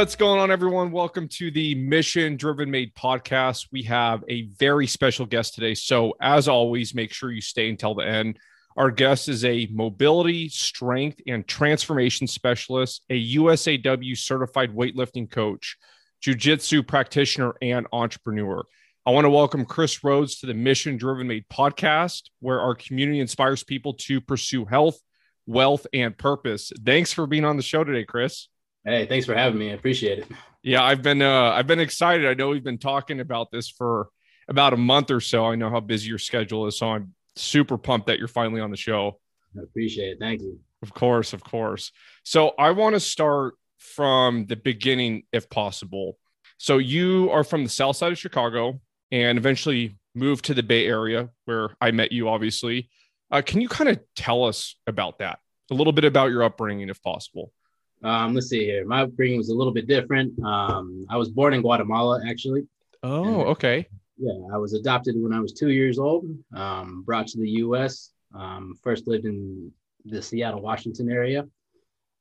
What's going on, everyone? Welcome to the Mission Driven Made podcast. We have a very special guest today. So, as always, make sure you stay until the end. Our guest is a mobility, strength, and transformation specialist, a USAW certified weightlifting coach, jujitsu practitioner, and entrepreneur. I want to welcome Kris Rhodes to the Mission Driven Made podcast, where our community inspires people to pursue health, wealth, and purpose. Thanks for being on the show today, Kris. Hey, thanks for having me. I appreciate it. Yeah, I've been uh, I've been excited. I know we've been talking about this for about a month or so. I know how busy your schedule is, so I'm super pumped that you're finally on the show. I appreciate it. Thank you. Of course, of course. So I want to start from the beginning, if possible. So you are from the south side of Chicago and eventually moved to the Bay Area, where I met you, obviously. Uh, can you kind of tell us about that? A little bit about your upbringing, if possible. Um, let's see here. My upbringing was a little bit different. Um, I was born in Guatemala, actually. Oh, okay. Yeah, I was adopted when I was two years old. Um, brought to the U.S. Um, first lived in the Seattle, Washington area,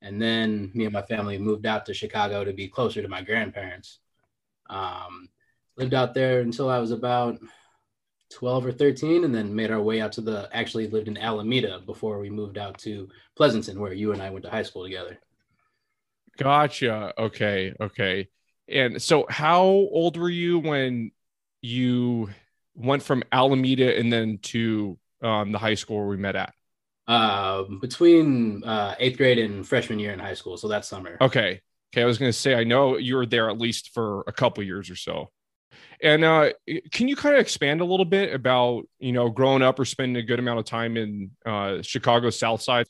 and then me and my family moved out to Chicago to be closer to my grandparents. Um, lived out there until I was about 12 or 13 and then made our way out to the actually lived in Alameda before we moved out to Pleasanton where you and I went to high school together. Gotcha. Okay. Okay. And so, how old were you when you went from Alameda and then to um, the high school where we met at? Uh, between uh, eighth grade and freshman year in high school. So that summer. Okay. Okay. I was going to say, I know you were there at least for a couple years or so. And uh, can you kind of expand a little bit about, you know, growing up or spending a good amount of time in uh, Chicago South Side?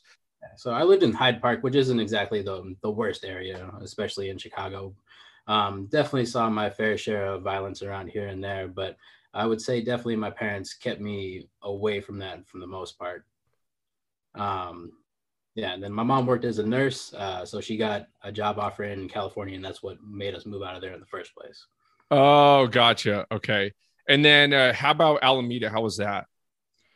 So I lived in Hyde Park, which isn't exactly the the worst area, especially in Chicago. Um, definitely saw my fair share of violence around here and there, but I would say definitely my parents kept me away from that for the most part. Um, yeah, and then my mom worked as a nurse, uh, so she got a job offer in California, and that's what made us move out of there in the first place. Oh, gotcha. Okay, and then uh, how about Alameda? How was that?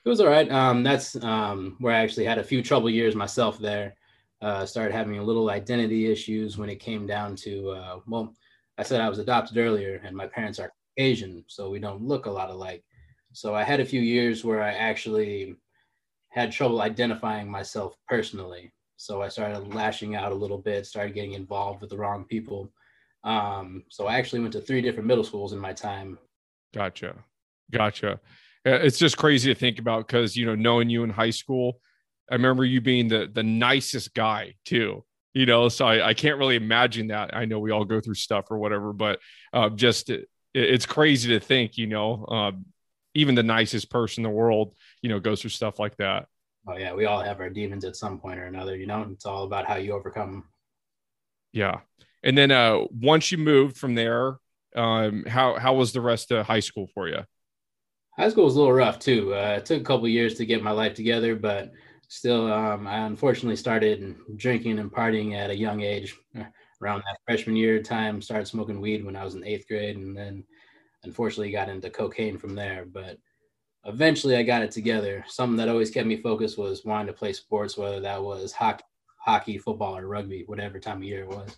It was all right. Um, that's um, where I actually had a few trouble years myself there. Uh, started having a little identity issues when it came down to, uh, well, I said I was adopted earlier and my parents are Asian, so we don't look a lot alike. So I had a few years where I actually had trouble identifying myself personally. So I started lashing out a little bit, started getting involved with the wrong people. Um, so I actually went to three different middle schools in my time. Gotcha. Gotcha it's just crazy to think about because you know knowing you in high school i remember you being the the nicest guy too you know? So i, I can't really imagine that. I know we all go through stuff or whatever but uh, just it, it's crazy to think you know um, even the nicest person in the world you know goes through stuff like that. Oh yeah we all have our demons at some point or another you know? It's all about how you overcome them yeah. And then uh once you moved from there um how how was the rest of high school for you high school was a little rough too. Uh, it took a couple years to get my life together, but still, um, I unfortunately started drinking and partying at a young age. Around that freshman year time, started smoking weed when I was in eighth grade, and then unfortunately got into cocaine from there. But eventually, I got it together. Something that always kept me focused was wanting to play sports, whether that was hockey, hockey, football, or rugby, whatever time of year it was.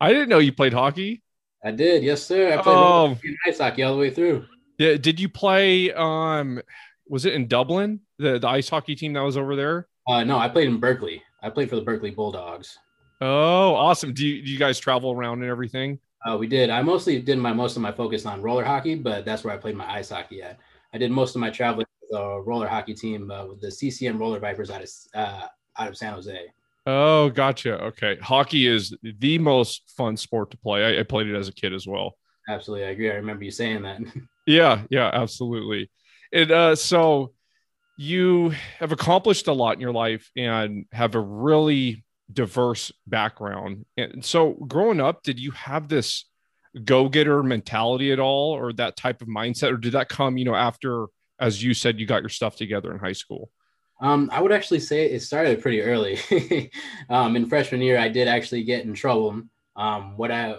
I didn't know you played hockey. I did, yes, sir. I played oh. ice hockey all the way through. Yeah, did you play? Um, was it in Dublin, the the ice hockey team that was over there? Uh, no, I played in Berkeley. I played for the Berkeley Bulldogs. Oh, awesome! Do you, do you guys travel around and everything? Uh, we did. I mostly did my most of my focus on roller hockey, but that's where I played my ice hockey at. I did most of my traveling with a roller hockey team uh, with the CCM Roller Vipers out of uh, out of San Jose. Oh, gotcha. Okay, hockey is the most fun sport to play. I, I played it as a kid as well. Absolutely, I agree. I remember you saying that. Yeah, yeah, absolutely. And uh, so you have accomplished a lot in your life and have a really diverse background. And so growing up, did you have this go-getter mentality at all or that type of mindset or did that come, you know, after as you said you got your stuff together in high school? Um, I would actually say it started pretty early. um, in freshman year, I did actually get in trouble. Um, what I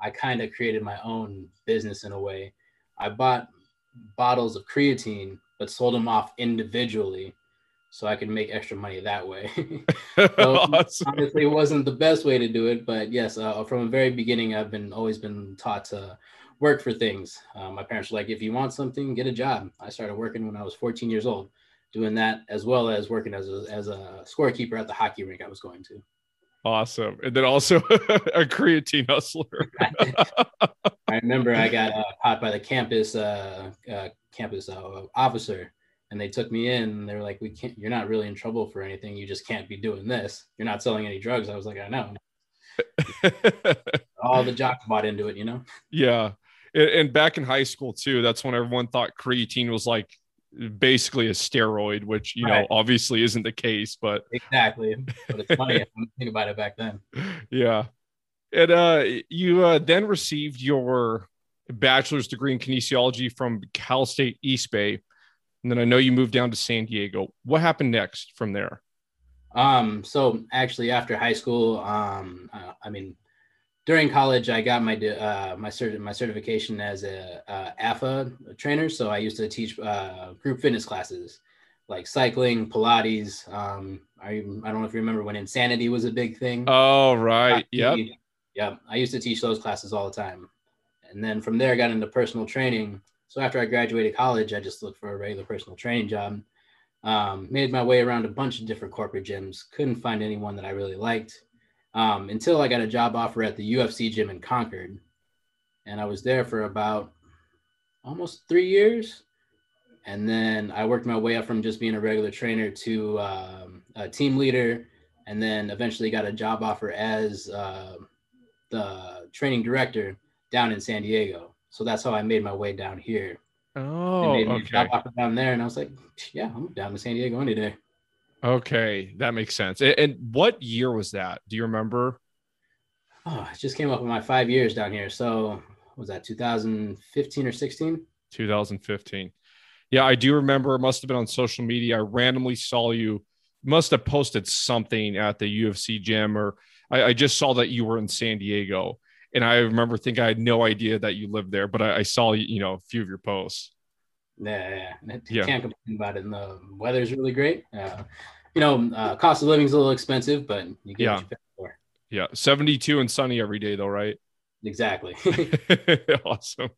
I kind of created my own business in a way. I bought bottles of creatine, but sold them off individually. so I could make extra money that way. so awesome. Honestly, it wasn't the best way to do it, but yes, uh, from the very beginning, I've been always been taught to work for things. Uh, my parents were like, if you want something, get a job. I started working when I was 14 years old, doing that as well as working as a, as a scorekeeper at the hockey rink I was going to. Awesome. And then also a creatine hustler. I remember I got uh, caught by the campus uh, uh, campus uh, officer and they took me in. And they were like we can't you're not really in trouble for anything. You just can't be doing this. You're not selling any drugs. I was like i know. All the jocks bought into it you know? Yeah. And back in high school too that's when everyone thought creatine was like basically a steroid which you right. know obviously isn't the case but exactly but it's funny think about it back then yeah and uh you uh, then received your bachelor's degree in kinesiology from cal state east bay and then I know you moved down to San Diego. What happened next from there? Um, so actually after high school, um, uh, I mean, during college, I got my uh, my cert- my certification as a uh, AFA trainer. So I used to teach uh, group fitness classes like cycling, Pilates. Um, I I don't know if you remember when Insanity was a big thing. Oh right, yep, yep. I used to teach those classes all the time, and then from there I got into personal training. So after I graduated college, I just looked for a regular personal training job. Um, made my way around a bunch of different corporate gyms. Couldn't find anyone that I really liked um, until I got a job offer at the UFC gym in Concord, and I was there for about almost three years. And then I worked my way up from just being a regular trainer to um, a team leader, and then eventually got a job offer as uh, the training director down in San Diego. So that's how I made my way down here. Oh, okay. A job offer down there, and I was like, yeah, I'm down to San Diego any day. Okay, that makes sense. And what year was that? Do you remember? Oh, it just came up in my five years down here. So was that 2015 or 16? 2015. Yeah, I do remember. It must have been on social media. I randomly saw you. Must have posted something at the UFC gym, or I, I just saw that you were in San Diego and I remember thinking I had no idea that you lived there, but I, I saw you know a few of your posts. Yeah, yeah, yeah. can't complain about it. And the weather's really great. Uh, you know, uh, cost of living's a little expensive, but you get yeah. You yeah, seventy-two and sunny every day, though, right? Exactly. awesome.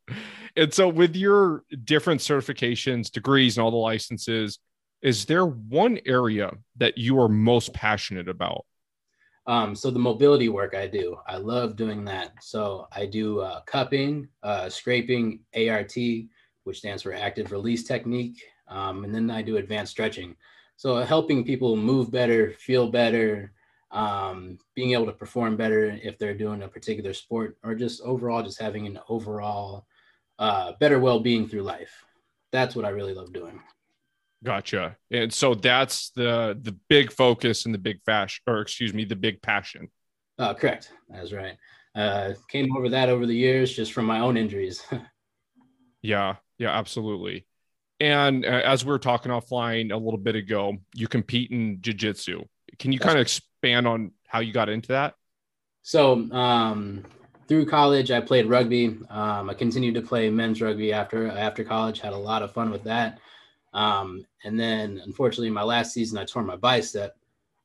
And so, with your different certifications, degrees, and all the licenses, is there one area that you are most passionate about? Um, so the mobility work I do, I love doing that. So I do uh, cupping, uh, scraping, ART, which stands for active release technique, um, and then I do advanced stretching. So helping people move better, feel better, um, being able to perform better if they're doing a particular sport, or just overall just having an overall uh, better well-being through life. That's what I really love doing. Gotcha. And so that's the the big focus and the big fashion, or excuse me, the big passion. Uh, correct. That's right. Uh, came over that over the years just from my own injuries. yeah, yeah, absolutely. And uh, as we were talking offline a little bit ago, you compete in jiu-jitsu. Can you kind of expand on how you got into that? So, um, through college, I played rugby. Um, I continued to play men's rugby after after college. Had a lot of fun with that. Um, and then unfortunately, my last season, I tore my bicep.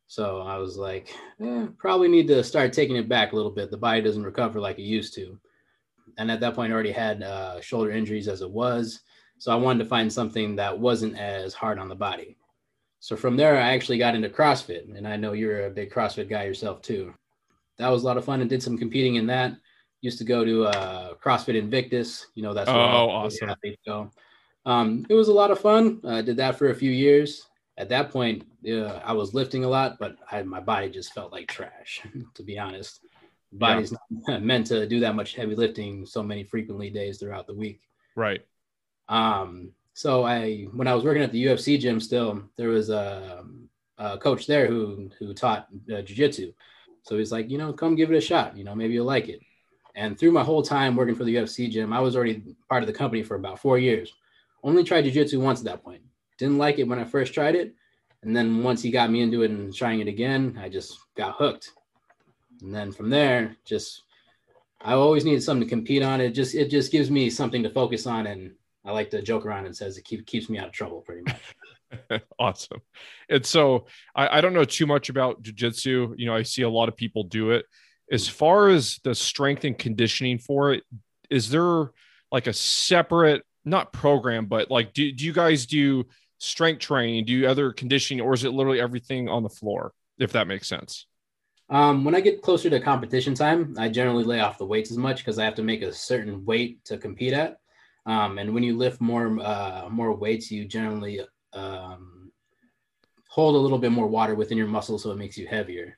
So I was like, eh, probably need to start taking it back a little bit. The body doesn't recover like it used to. And at that point, I already had uh, shoulder injuries as it was. So I wanted to find something that wasn't as hard on the body. So from there, I actually got into CrossFit. And I know you're a big CrossFit guy yourself, too. That was a lot of fun and did some competing in that. Used to go to uh, CrossFit Invictus. You know, that's where oh, awesome. athletes go. Um, it was a lot of fun. I did that for a few years. At that point, uh, I was lifting a lot, but I, my body just felt like trash, to be honest. Body's yeah. not meant to do that much heavy lifting so many frequently days throughout the week. Right. Um, so I, when I was working at the UFC gym, still there was a, a coach there who who taught uh, jujitsu. So he's like, you know, come give it a shot. You know, maybe you'll like it. And through my whole time working for the UFC gym, I was already part of the company for about four years. Only tried jiu-jitsu once at that point. Didn't like it when I first tried it. And then once he got me into it and trying it again, I just got hooked. And then from there, just I always needed something to compete on. It just it just gives me something to focus on and I like to joke around and says it keep, keeps me out of trouble pretty much. awesome. And so I, I don't know too much about jujitsu. You know, I see a lot of people do it. As far as the strength and conditioning for it, is there like a separate, not program, but like, do, do you guys do strength training? Do you other conditioning, or is it literally everything on the floor? If that makes sense. Um, when I get closer to competition time, I generally lay off the weights as much because I have to make a certain weight to compete at. Um, and when you lift more uh, more weights, you generally um, hold a little bit more water within your muscles, so it makes you heavier.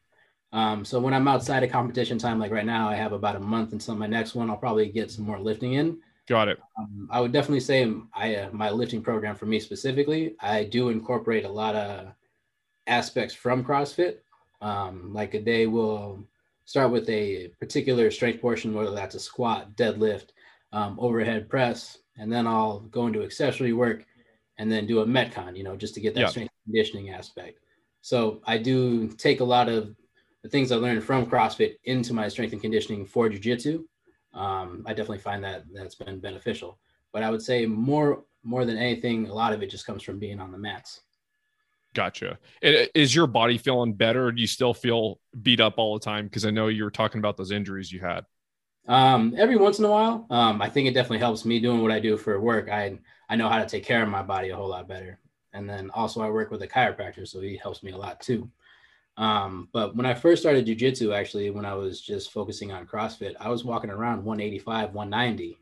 Um, so when I'm outside of competition time, like right now, I have about a month until my next one. I'll probably get some more lifting in. Got it. Um, I would definitely say I uh, my lifting program for me specifically, I do incorporate a lot of aspects from CrossFit. Um, like a day will start with a particular strength portion, whether that's a squat, deadlift, um, overhead press, and then I'll go into accessory work and then do a metcon, you know, just to get that yeah. strength conditioning aspect. So I do take a lot of the things I learned from CrossFit into my strength and conditioning for jujitsu. Um, I definitely find that that's been beneficial. But I would say more more than anything, a lot of it just comes from being on the mats. Gotcha. Is your body feeling better? Do you still feel beat up all the time? Because I know you were talking about those injuries you had. Um, every once in a while, um, I think it definitely helps me doing what I do for work. I I know how to take care of my body a whole lot better. And then also I work with a chiropractor, so he helps me a lot too. Um, but when I first started jujitsu, actually, when I was just focusing on CrossFit, I was walking around 185, 190.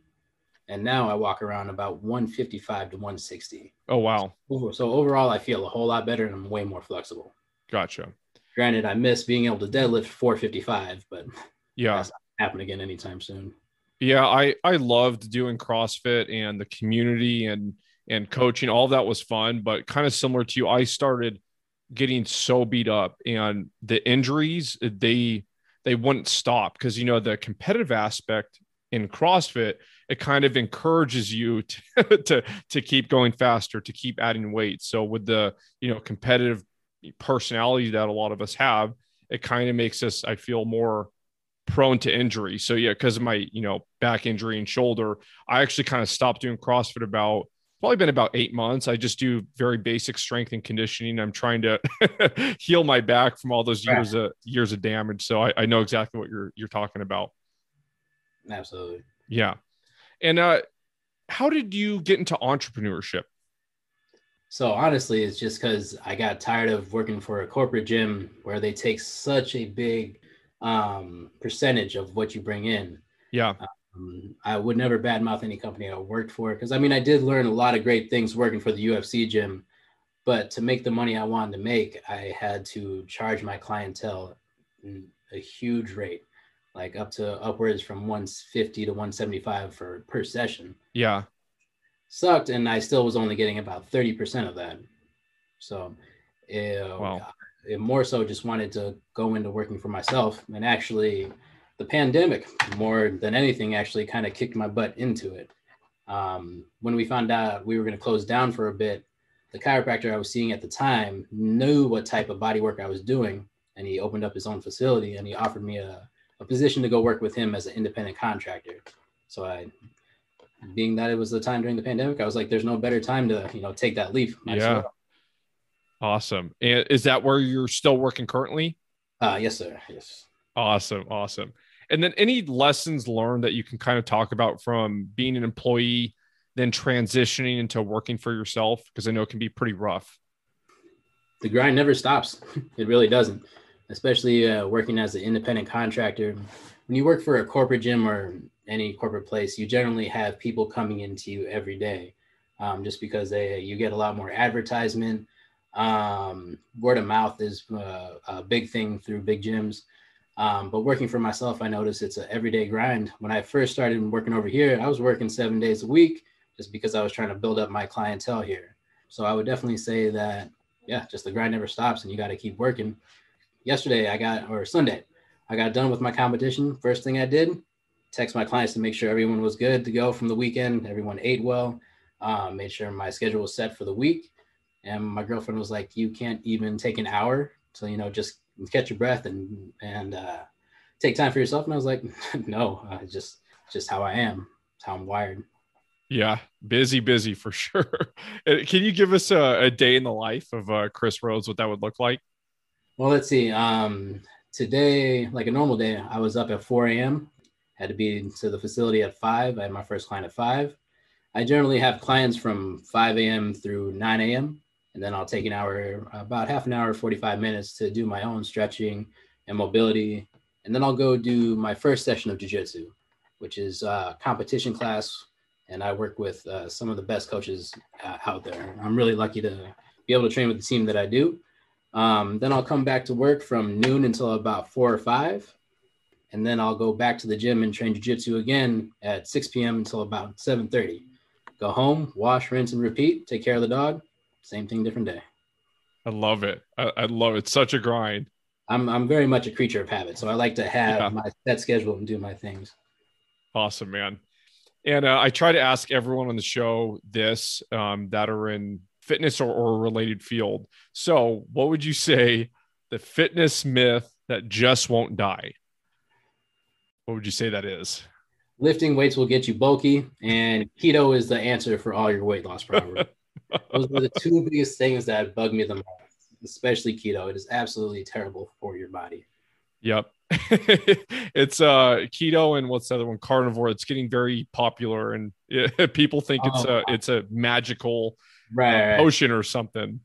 And now I walk around about 155 to 160. Oh, wow. So overall, I feel a whole lot better and I'm way more flexible. Gotcha. Granted, I miss being able to deadlift 455, but yeah, happen again anytime soon. Yeah, I I loved doing CrossFit and the community and and coaching. All that was fun, but kind of similar to you, I started getting so beat up and the injuries they they wouldn't stop because you know the competitive aspect in CrossFit it kind of encourages you to, to to keep going faster to keep adding weight so with the you know competitive personality that a lot of us have it kind of makes us I feel more prone to injury. So yeah, because of my you know back injury and shoulder, I actually kind of stopped doing CrossFit about probably been about eight months. I just do very basic strength and conditioning. I'm trying to heal my back from all those years of years of damage. So I, I know exactly what you're you're talking about. Absolutely. Yeah. And uh how did you get into entrepreneurship? So honestly, it's just because I got tired of working for a corporate gym where they take such a big um, percentage of what you bring in. Yeah. Um, I would never badmouth any company I worked for because I mean I did learn a lot of great things working for the UFC gym, but to make the money I wanted to make, I had to charge my clientele a huge rate, like up to upwards from 150 to 175 for per session. Yeah. Sucked, and I still was only getting about 30% of that. So, uh, wow it more so just wanted to go into working for myself. And actually, the pandemic, more than anything, actually kind of kicked my butt into it. Um, when we found out we were going to close down for a bit, the chiropractor I was seeing at the time knew what type of body work I was doing. And he opened up his own facility and he offered me a, a position to go work with him as an independent contractor. So I, being that it was the time during the pandemic, I was like, there's no better time to, you know, take that leap. yeah. Awesome. And is that where you're still working currently? Uh, yes, sir. Yes. Awesome. Awesome. And then any lessons learned that you can kind of talk about from being an employee, then transitioning into working for yourself? Because I know it can be pretty rough. The grind never stops. it really doesn't, especially uh, working as an independent contractor. When you work for a corporate gym or any corporate place, you generally have people coming into you every day um, just because they, you get a lot more advertisement um, word of mouth is uh, a big thing through big gyms. Um, but working for myself, I noticed it's an everyday grind. When I first started working over here, I was working seven days a week just because I was trying to build up my clientele here. So I would definitely say that, yeah, just the grind never stops and you got to keep working. Yesterday, I got, or Sunday, I got done with my competition. First thing I did, text my clients to make sure everyone was good to go from the weekend. Everyone ate well, um, made sure my schedule was set for the week. And my girlfriend was like, "You can't even take an hour to, you know, just catch your breath and and uh, take time for yourself." And I was like, "No, uh, just just how I am. It's how I'm wired." Yeah, busy, busy for sure. Uh, can you give us a, a day in the life of uh, Kris Rhodes, what that would look like? Well, let's see. Um, today, like a normal day, I was up at 4 a.m. Had to be to the facility at 5. I had my first client at 5. I generally have clients from 5 a.m. through 9 a.m. And then I'll take an hour, about half an hour, 45 minutes to do my own stretching and mobility. And then I'll go do my first session of jujitsu, which is a competition class. And I work with uh, some of the best coaches uh, out there. I'm really lucky to be able to train with the team that I do. Um, then I'll come back to work from noon until about four or five. And then I'll go back to the gym and train jujitsu again at 6 p.m. until about 7:30. Go home, wash, rinse, and repeat. Take care of the dog. Same thing, different day. I love it. I, I love it. It's such a grind. I'm I'm very much a creature of habit, so I like to have yeah. my set schedule and do my things. Awesome, man. And uh, I try to ask everyone on the show this um, that are in fitness or, or related field. So, what would you say the fitness myth that just won't die? What would you say that is? Lifting weights will get you bulky, and keto is the answer for all your weight loss problems. Those are the two biggest things that bug me the most, especially keto. It is absolutely terrible for your body. Yep. it's uh keto and what's the other one carnivore it's getting very popular and people think it's oh, a it's a magical right, uh, potion or something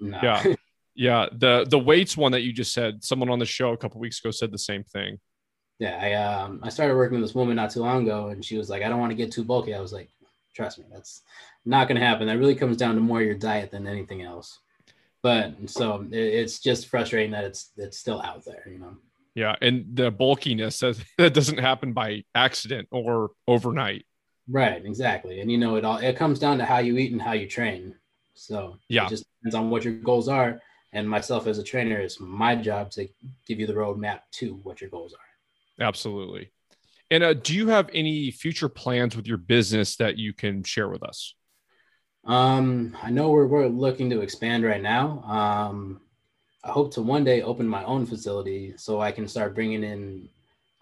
no. yeah yeah the the weights one that you just said someone on the show a couple weeks ago said the same thing yeah i um i started working with this woman not too long ago and she was like i don't want to get too bulky i was like trust me that's not going to happen. That really comes down to more your diet than anything else. But so it, it's just frustrating that it's it's still out there, you know. Yeah, and the bulkiness that, that doesn't happen by accident or overnight. Right, exactly. And you know, it all it comes down to how you eat and how you train. So yeah, it just depends on what your goals are. And myself as a trainer, it's my job to give you the roadmap to what your goals are. Absolutely. And uh, do you have any future plans with your business that you can share with us? Um, I know we're, we're looking to expand right now. Um, I hope to one day open my own facility so I can start bringing in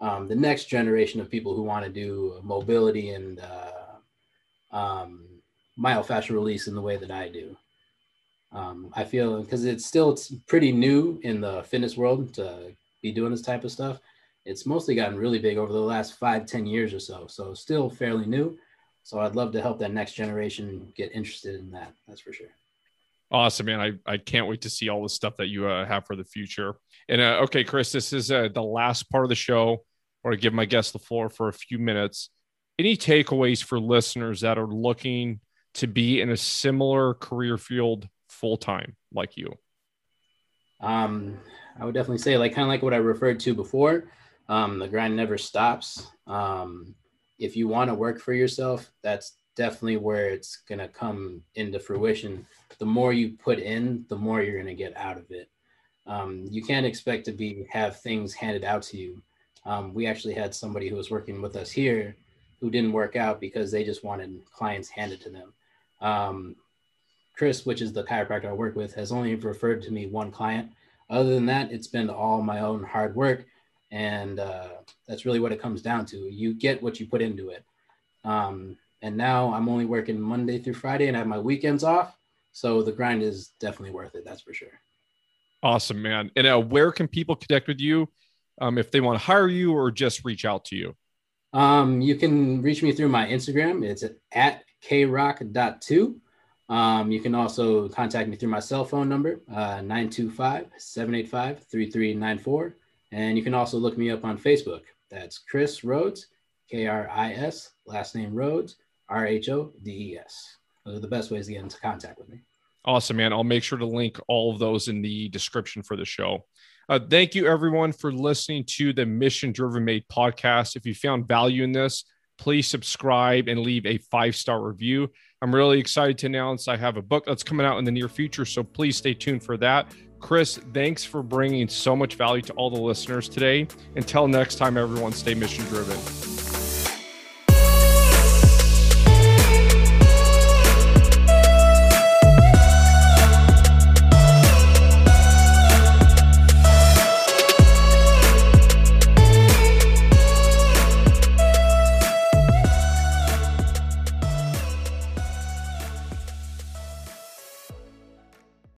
um, the next generation of people who want to do mobility and uh, um, myofascial release in the way that I do. Um, I feel because it's still it's pretty new in the fitness world to be doing this type of stuff. It's mostly gotten really big over the last five, ten years or so. So still fairly new. So I'd love to help that next generation get interested in that. That's for sure. Awesome, man. I, I can't wait to see all the stuff that you uh, have for the future. And uh, okay, Kris, this is uh, the last part of the show I give my guests the floor for a few minutes. Any takeaways for listeners that are looking to be in a similar career field full time like you? Um, I would definitely say, like, kind of like what I referred to before, um, the grind never stops. Um, if you want to work for yourself, that's definitely where it's going to come into fruition. The more you put in, the more you're going to get out of it. Um, you can't expect to be have things handed out to you. Um, we actually had somebody who was working with us here who didn't work out because they just wanted clients handed to them. Um, Chris, which is the chiropractor I work with, has only referred to me one client. Other than that, it's been all my own hard work and uh, that's really what it comes down to. You get what you put into it. Um, and now I'm only working Monday through Friday, and I have my weekends off. So the grind is definitely worth it. That's for sure. Awesome, man. And uh, where can people connect with you um, if they want to hire you or just reach out to you? Um, you can reach me through my Instagram. It's at krock.2. Um, you can also contact me through my cell phone number, uh, 925 785 3394. And you can also look me up on Facebook. That's Kris Rhodes, K R I S, last name Rhodes, R H O D E S. Those are the best ways to get into contact with me. Awesome, man. I'll make sure to link all of those in the description for the show. Uh, thank you, everyone, for listening to the Mission Driven Made podcast. If you found value in this, please subscribe and leave a five star review. I'm really excited to announce I have a book that's coming out in the near future, so please stay tuned for that. Kris, thanks for bringing so much value to all the listeners today. Until next time, everyone, stay mission driven.